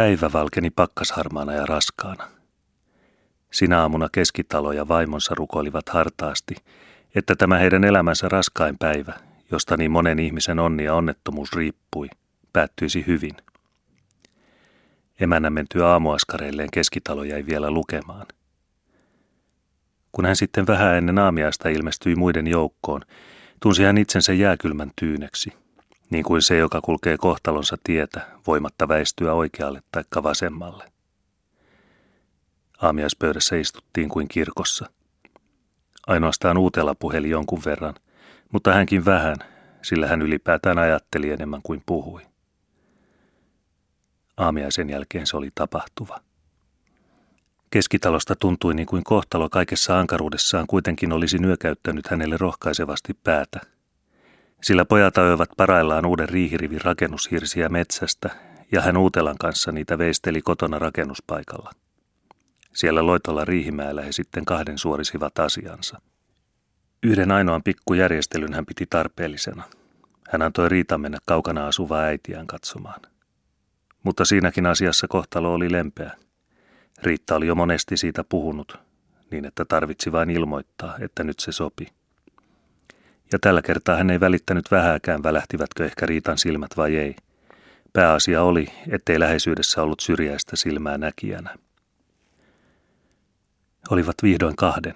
Päivä valkeni pakkasharmaana ja raskaana. Sinä aamuna keskitalo ja vaimonsa rukoilivat hartaasti, että tämä heidän elämänsä raskain päivä, josta niin monen ihmisen onni ja onnettomuus riippui, päättyisi hyvin. Emännän mentyä aamuaskareilleen keskitalo jäi vielä lukemaan. Kun hän sitten vähän ennen aamiaista ilmestyi muiden joukkoon, tunsi hän itsensä jääkylmän tyyneksi, niin kuin se, joka kulkee kohtalonsa tietä, voimatta väistyä oikealle tai vasemmalle. Aamiaispöydässä istuttiin kuin kirkossa. Ainoastaan uutella puheli jonkun verran, mutta hänkin vähän, sillä hän ylipäätään ajatteli enemmän kuin puhui. Aamiaisen jälkeen se oli tapahtuva. Keskitalosta tuntui niin kuin kohtalo kaikessa ankaruudessaan kuitenkin olisi nyökäyttänyt hänelle rohkaisevasti päätä. Sillä pojat ajoivat paraillaan uuden riihirivin rakennushirsiä metsästä, ja hän Uutelan kanssa niitä veisteli kotona rakennuspaikalla. Siellä loitolla Riihimäellä he sitten kahden suorisivat asiansa. Yhden ainoan pikkujärjestelyn hän piti tarpeellisena. Hän antoi Riita mennä kaukana asuvaa äitiään katsomaan. Mutta siinäkin asiassa kohtalo oli lempeä. Riitta oli jo monesti siitä puhunut, niin että tarvitsi vain ilmoittaa, että nyt se sopi. Ja tällä kertaa hän ei välittänyt vähääkään, välähtivätkö ehkä Riitan silmät vai ei. Pääasia oli, ettei läheisyydessä ollut syrjäistä silmää näkijänä. Olivat vihdoin kahden,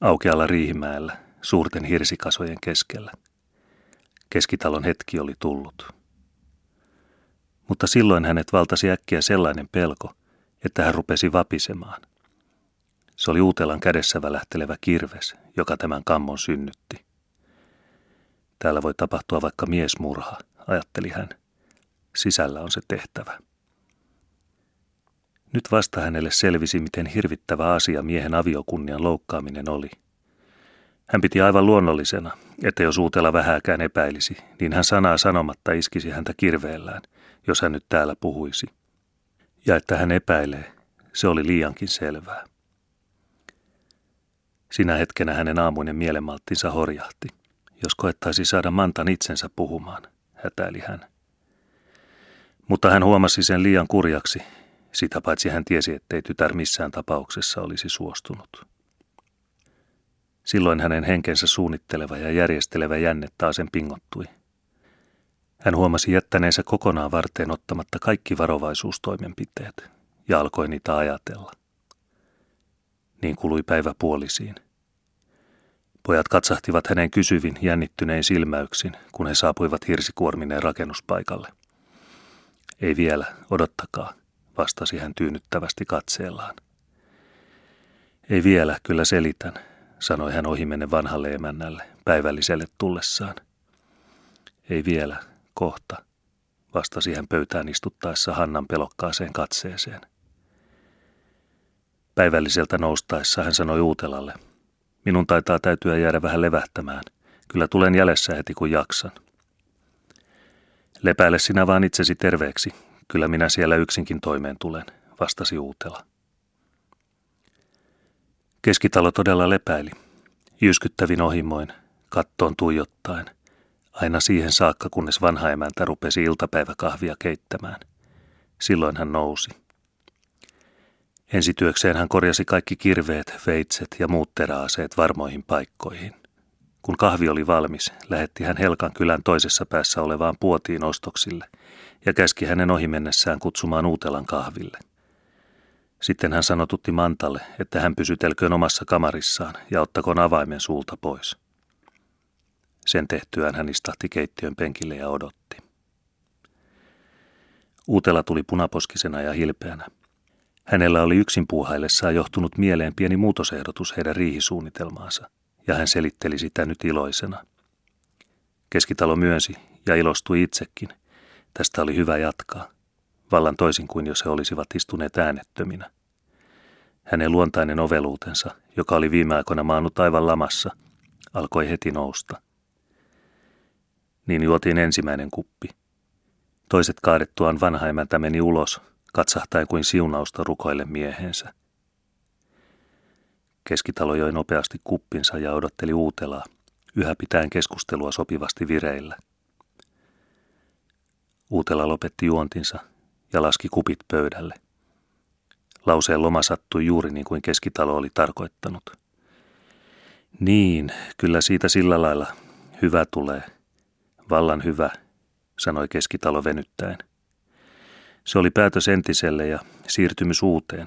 aukealla Riihimäellä, suurten hirsikasojen keskellä. Keskitalon hetki oli tullut. Mutta silloin hänet valtasi äkkiä sellainen pelko, että hän rupesi vapisemaan. Se oli Uutelan kädessä välähtelevä kirves, joka tämän kammon synnytti. Täällä voi tapahtua vaikka miesmurha, ajatteli hän. Sisällä on se tehtävä. Nyt vasta hänelle selvisi, miten hirvittävä asia miehen aviokunnian loukkaaminen oli. Hän piti aivan luonnollisena, että jos Uutela vähääkään epäilisi, niin hän sanaa sanomatta iskisi häntä kirveellään, jos hän nyt täällä puhuisi. Ja että hän epäilee, se oli liiankin selvää. Sinä hetkenä hänen aamuinen mielenmalttinsa horjahti. Jos koettaisi saada Mantan itsensä puhumaan, hätäili hän. Mutta hän huomasi sen liian kurjaksi sitä paitsi hän tiesi, ettei tytär missään tapauksessa olisi suostunut. Silloin hänen henkensä suunnitteleva ja järjestelevä jänne taasen pingottui. Hän huomasi jättäneensä kokonaan varteen ottamatta kaikki varovaisuustoimenpiteet ja alkoi niitä ajatella. Niin kului päivä puolisiin. Pojat katsahtivat hänen kysyvin jännittynein silmäyksin, kun he saapuivat hirsikuormineen rakennuspaikalle. Ei vielä, odottakaa – vastasi hän tyynnyttävästi katseellaan. Ei vielä, kyllä selitän, sanoi hän ohimenne vanhalle emännälle, päivälliselle tullessaan. Ei vielä, kohta, vastasi hän pöytään istuttaessa Hannan pelokkaaseen katseeseen. Päivälliseltä noustaessa hän sanoi Uutelalle, minun taitaa täytyä jäädä vähän levähtämään. Kyllä tulen jäljessä heti kun jaksan. Lepäile sinä vaan itsesi terveeksi, Kyllä minä siellä yksinkin toimeen tulen, vastasi Uutela. Keskitalo todella lepäili, jyskyttävin ohimoin, kattoon tuijottaen, aina siihen saakka, kunnes vanha emäntä rupesi iltapäiväkahvia keittämään. Silloin hän nousi. Ensityökseen hän korjasi kaikki kirveet, veitset ja muut teräaseet varmoihin paikkoihin. Kun kahvi oli valmis, lähetti hän Helkan kylän toisessa päässä olevaan puotiin ostoksille ja käski hänen ohi mennessään kutsumaan Uutelan kahville. Sitten hän sanotutti Mantalle, että hän pysytelköön omassa kamarissaan ja ottakoon avaimen suulta pois. Sen tehtyään hän istahti keittiön penkille ja odotti. Uutela tuli punaposkisena ja hilpeänä. Hänellä oli yksin puuhaillessaan johtunut mieleen pieni muutosehdotus heidän riihisuunnitelmaansa, ja hän selitteli sitä nyt iloisena. Keskitalo myönsi ja ilostui itsekin – Tästä oli hyvä jatkaa, vallan toisin kuin jos he olisivat istuneet äänettöminä. Hänen luontainen oveluutensa, joka oli viime aikoina maannut aivan lamassa, alkoi heti nousta. Niin juotiin ensimmäinen kuppi. Toiset kaadettuaan vanha emäntä meni ulos, katsahtaen kuin siunausta rukoille miehensä. Keskitalo joi nopeasti kuppinsa ja odotteli uutelaa, yhä pitäen keskustelua sopivasti vireillä. Uutela lopetti juontinsa ja laski kupit pöydälle. Lauseen loma sattui juuri niin kuin keskitalo oli tarkoittanut. Niin, kyllä siitä sillä lailla hyvä tulee. Vallan hyvä, sanoi keskitalo venyttäen. Se oli päätös entiselle ja siirtymys uuteen,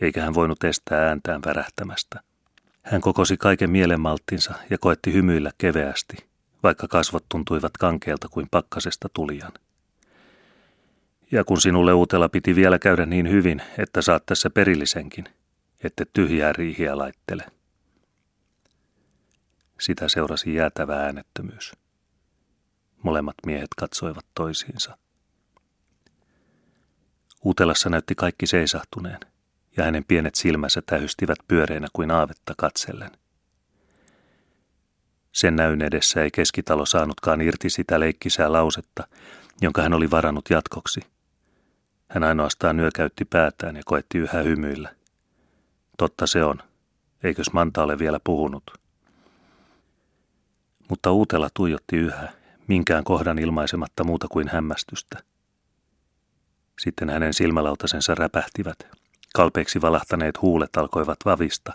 eikä hän voinut estää ääntään värähtämästä. Hän kokosi kaiken mielenmalttinsa ja koetti hymyillä keveästi, vaikka kasvot tuntuivat kankeelta kuin pakkasesta tulijan. Ja kun sinulle uutella piti vielä käydä niin hyvin, että saat tässä perillisenkin, ette tyhjää riihiä laittele. Sitä seurasi jäätävä äänettömyys. Molemmat miehet katsoivat toisiinsa. Uutelassa näytti kaikki seisahtuneen, ja hänen pienet silmänsä tähystivät pyöreinä kuin aavetta katsellen. Sen näyn edessä ei keskitalo saanutkaan irti sitä leikkisää lausetta, jonka hän oli varannut jatkoksi. Hän ainoastaan nyökäytti päätään ja koetti yhä hymyillä. Totta se on. Eikös Manta ole vielä puhunut? Mutta Uutela tuijotti yhä, minkään kohdan ilmaisematta muuta kuin hämmästystä. Sitten hänen silmälautasensa räpähtivät. Kalpeiksi valahtaneet huulet alkoivat vavista,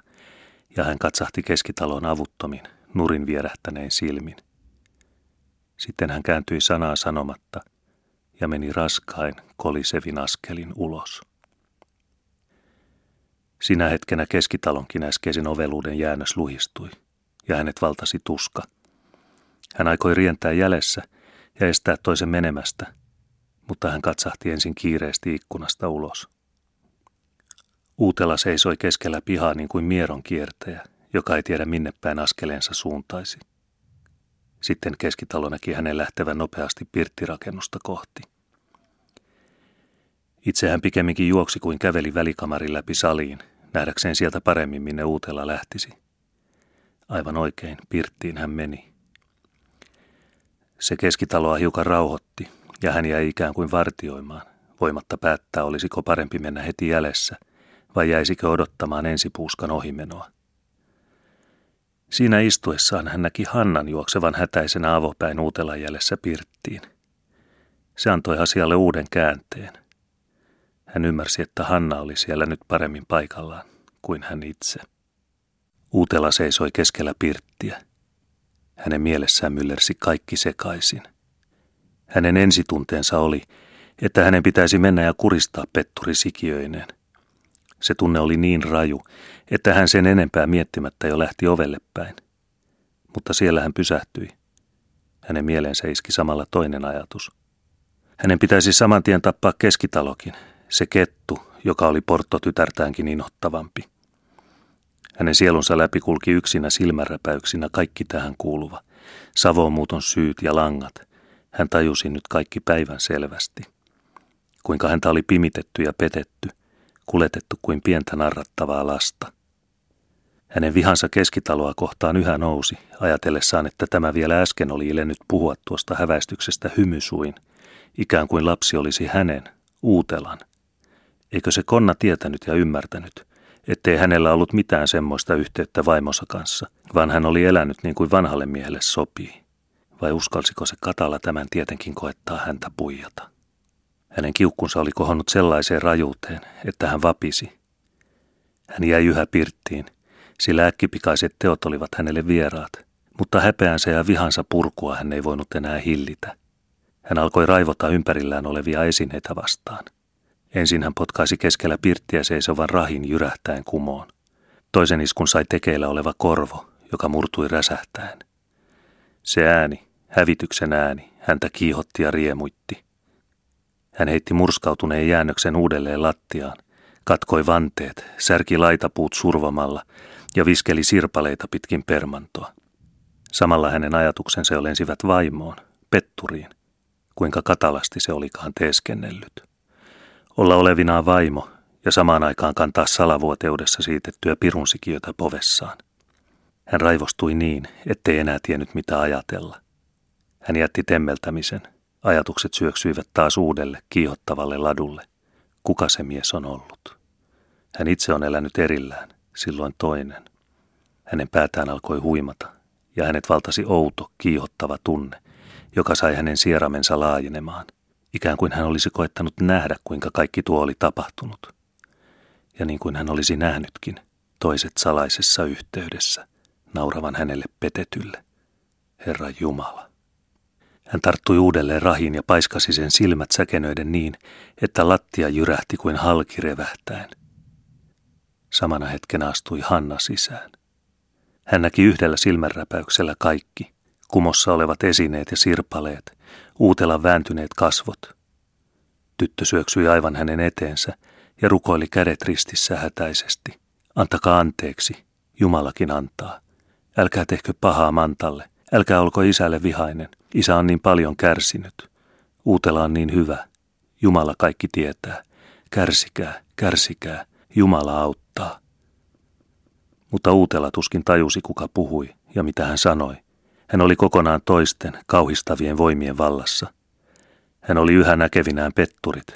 ja hän katsahti keskitalon avuttomin, nurin vierähtäneen silmin. Sitten hän kääntyi sanaa sanomatta ja meni raskain kolisevin askelin ulos. Sinä hetkenä keskitalonkin äskeisen oveluuden jäännös luhistui, ja hänet valtasi tuska. Hän aikoi rientää jäljessä ja estää toisen menemästä, mutta hän katsahti ensin kiireesti ikkunasta ulos. Uutela seisoi keskellä pihaa niin kuin mieron kiertäjä, joka ei tiedä minne päin askeleensa suuntaisi. Sitten keskitalo näki hänen lähtevän nopeasti pirttirakennusta kohti. Itse hän pikemminkin juoksi kuin käveli välikamarin läpi saliin, nähdäkseen sieltä paremmin minne Uutela lähtisi. Aivan oikein, pirttiin hän meni. Se keskitaloa hiukan rauhoitti, ja hän jäi ikään kuin vartioimaan, voimatta päättää, olisiko parempi mennä heti jäljessä, vai jäisikö odottamaan ensipuuskan ohimenoa. Siinä istuessaan hän näki Hannan juoksevan hätäisenä avopäin uutella jäljessä pirttiin. Se antoi asialle uuden käänteen. Hän ymmärsi, että Hanna oli siellä nyt paremmin paikallaan kuin hän itse. Uutela seisoi keskellä pirttiä. Hänen mielessään myllersi kaikki sekaisin. Hänen ensitunteensa oli, että hänen pitäisi mennä ja kuristaa Petturi sikiöineen. Se tunne oli niin raju, että hän sen enempää miettimättä jo lähti ovelle päin. Mutta siellä hän pysähtyi. Hänen mieleensä iski samalla toinen ajatus. Hänen pitäisi saman tien tappaa keskitalokin, se kettu, joka oli Porto tytärtäänkin inhottavampi. Hänen sielunsa läpi kulki yksinä silmäräpäyksinä kaikki tähän kuuluva. Savomuuton syyt ja langat. Hän tajusi nyt kaikki päivän selvästi. Kuinka häntä oli pimitetty ja petetty, kuletettu kuin pientä narrattavaa lasta. Hänen vihansa keskitaloa kohtaan yhä nousi, ajatellessaan, että tämä vielä äsken oli ilennyt puhua tuosta häväistyksestä hymysuin, ikään kuin lapsi olisi hänen, uutelan. Eikö se konna tietänyt ja ymmärtänyt, ettei hänellä ollut mitään semmoista yhteyttä vaimonsa kanssa, vaan hän oli elänyt niin kuin vanhalle miehelle sopii. Vai uskalsiko se Katala tämän tietenkin koettaa häntä puijata? Hänen kiukkunsa oli kohonnut sellaiseen rajuuteen, että hän vapisi. Hän jäi yhä pirttiin, sillä äkkipikaiset teot olivat hänelle vieraat, mutta häpeänsä ja vihansa purkua hän ei voinut enää hillitä. Hän alkoi raivota ympärillään olevia esineitä vastaan. Ensin hän potkaisi keskellä pirttiä seisovan rahin jyrähtäen kumoon. Toisen iskun sai tekeillä oleva korvo, joka murtui räsähtäen. Se ääni, hävityksen ääni, häntä kiihotti ja riemuitti. Hän heitti murskautuneen jäännöksen uudelleen lattiaan, katkoi vanteet, särki laitapuut survomalla ja viskeli sirpaleita pitkin permantoa. Samalla hänen ajatuksensa lensivät vaimoon, Petturiin, kuinka katalasti se olikaan teeskennellyt olla olevinaan vaimo ja samaan aikaan kantaa salavuoteudessa siitettyä pirunsikiötä povessaan. Hän raivostui niin, ettei enää tiennyt mitä ajatella. Hän jätti temmeltämisen. Ajatukset syöksyivät taas uudelle, kiihottavalle ladulle. Kuka se mies on ollut? Hän itse on elänyt erillään, silloin toinen. Hänen päätään alkoi huimata, ja hänet valtasi outo, kiihottava tunne, joka sai hänen sieramensa laajenemaan – ikään kuin hän olisi koettanut nähdä, kuinka kaikki tuo oli tapahtunut. Ja niin kuin hän olisi nähnytkin, toiset salaisessa yhteydessä, nauravan hänelle petetylle. Herra Jumala. Hän tarttui uudelleen rahin ja paiskasi sen silmät säkenöiden niin, että lattia jyrähti kuin halki revähtäen. Samana hetkenä astui Hanna sisään. Hän näki yhdellä silmänräpäyksellä kaikki, kumossa olevat esineet ja sirpaleet, uutelan vääntyneet kasvot. Tyttö syöksyi aivan hänen eteensä ja rukoili kädet ristissä hätäisesti. Antakaa anteeksi, Jumalakin antaa. Älkää tehkö pahaa Mantalle, älkää olko isälle vihainen. Isä on niin paljon kärsinyt. Uutela on niin hyvä. Jumala kaikki tietää. Kärsikää, kärsikää, Jumala auttaa. Mutta Uutela tuskin tajusi, kuka puhui ja mitä hän sanoi. Hän oli kokonaan toisten, kauhistavien voimien vallassa. Hän oli yhä näkevinään petturit,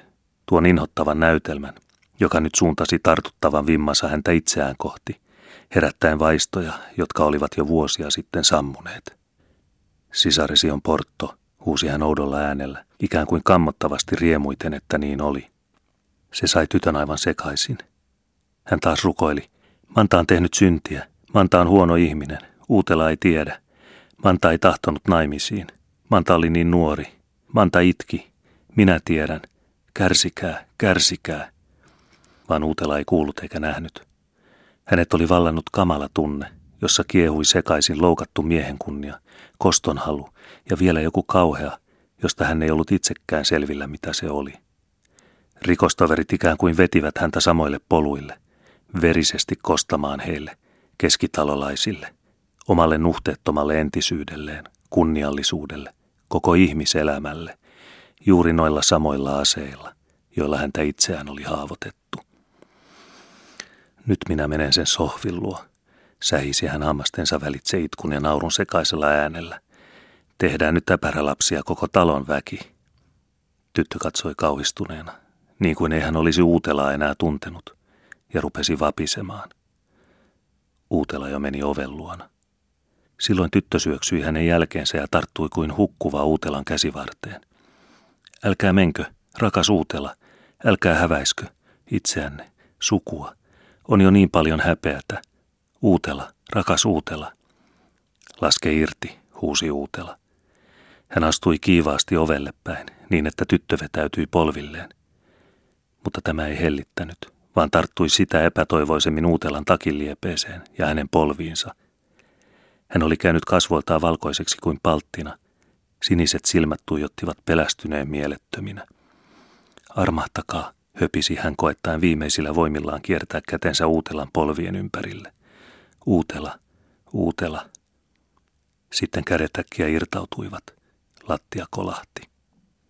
tuon inhottavan näytelmän, joka nyt suuntasi tartuttavan vimmansa häntä itseään kohti, herättäen vaistoja, jotka olivat jo vuosia sitten sammuneet. Sisaresi on Portto, huusi hän oudolla äänellä, ikään kuin kammottavasti riemuiten, että niin oli. Se sai tytön aivan sekaisin. Hän taas rukoili. Manta on tehnyt syntiä. Manta on huono ihminen. Uutela ei tiedä. Manta ei tahtonut naimisiin. Manta oli niin nuori. Manta itki. Minä tiedän. Kärsikää, kärsikää. Vaan Uutela ei kuullut eikä nähnyt. Hänet oli vallannut kamala tunne, jossa kiehui sekaisin loukattu miehenkunnia, kostonhalu ja vielä joku kauhea, josta hän ei ollut itsekään selvillä, mitä se oli. Rikostoverit ikään kuin vetivät häntä samoille poluille, verisesti kostamaan heille, keskitalolaisille, omalle nuhteettomalle entisyydelleen, kunniallisuudelle, koko ihmiselämälle, juuri noilla samoilla aseilla, joilla häntä itseään oli haavoitettu. Nyt minä menen sen sohvin luo, sähisi hän hammastensa välitse itkun ja naurun sekaisella äänellä. Tehdään nyt täpärälapsia koko talon väki. Tyttö katsoi kauhistuneena, niin kuin ei hän olisi Uutelaa enää tuntenut, ja rupesi vapisemaan. Uutela jo meni oven luona. Silloin tyttö syöksyi hänen jälkeensä ja tarttui kuin hukkuva Uutelan käsivarteen. Älkää menkö, rakas Uutela, älkää häväiskö, itseänne, sukua. On jo niin paljon häpeätä. Uutela, rakas Uutela. Laske irti, huusi Uutela. Hän astui kiivaasti ovelle päin, niin että tyttö vetäytyi polvilleen. Mutta tämä ei hellittänyt, vaan tarttui sitä epätoivoisemmin Uutelan takiliepeeseen ja hänen polviinsa – hän oli käynyt kasvoiltaan valkoiseksi kuin palttina. Siniset silmät tuijottivat pelästyneen mielettöminä. Armahtakaa, höpisi hän koettaen viimeisillä voimillaan kiertää kätensä Uutelan polvien ympärille. Uutela, Uutela. Sitten kädet äkkiä irtautuivat. Lattia kolahti.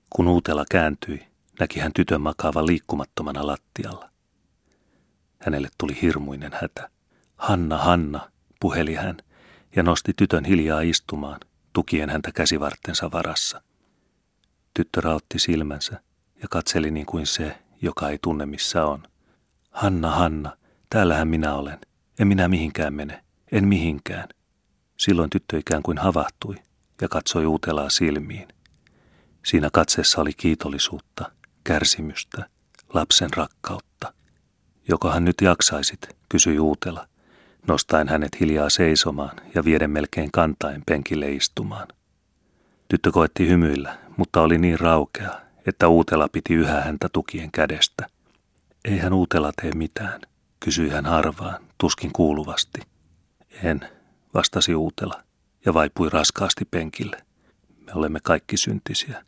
Kun Uutela kääntyi, näki hän tytön makaavan liikkumattomana lattialla. Hänelle tuli hirmuinen hätä. Hanna, Hanna, puheli hän ja nosti tytön hiljaa istumaan, tukien häntä käsivarttensa varassa. Tyttö raotti silmänsä ja katseli niin kuin se, joka ei tunne missä on. Hanna, Hanna, täällähän minä olen. En minä mihinkään mene, en mihinkään. Silloin tyttö ikään kuin havahtui ja katsoi uutelaa silmiin. Siinä katseessa oli kiitollisuutta, kärsimystä, lapsen rakkautta. Jokohan nyt jaksaisit, kysyi uutela – nostaen hänet hiljaa seisomaan ja vieden melkein kantain penkille istumaan. Tyttö koetti hymyillä, mutta oli niin raukea, että Uutela piti yhä häntä tukien kädestä. Ei hän Uutela tee mitään, kysyi hän harvaan, tuskin kuuluvasti. En, vastasi Uutela ja vaipui raskaasti penkille. Me olemme kaikki syntisiä.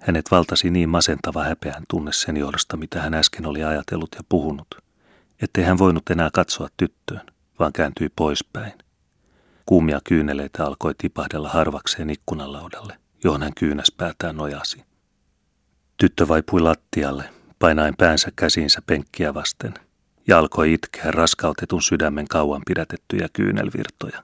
Hänet valtasi niin masentava häpeän tunne sen johdosta, mitä hän äsken oli ajatellut ja puhunut – ettei hän voinut enää katsoa tyttöön, vaan kääntyi poispäin. Kuumia kyyneleitä alkoi tipahdella harvakseen ikkunalaudalle, johon hän kyynäs päätään nojasi. Tyttö vaipui lattialle, painaen päänsä käsiinsä penkkiä vasten, ja alkoi itkeä raskautetun sydämen kauan pidätettyjä kyynelvirtoja.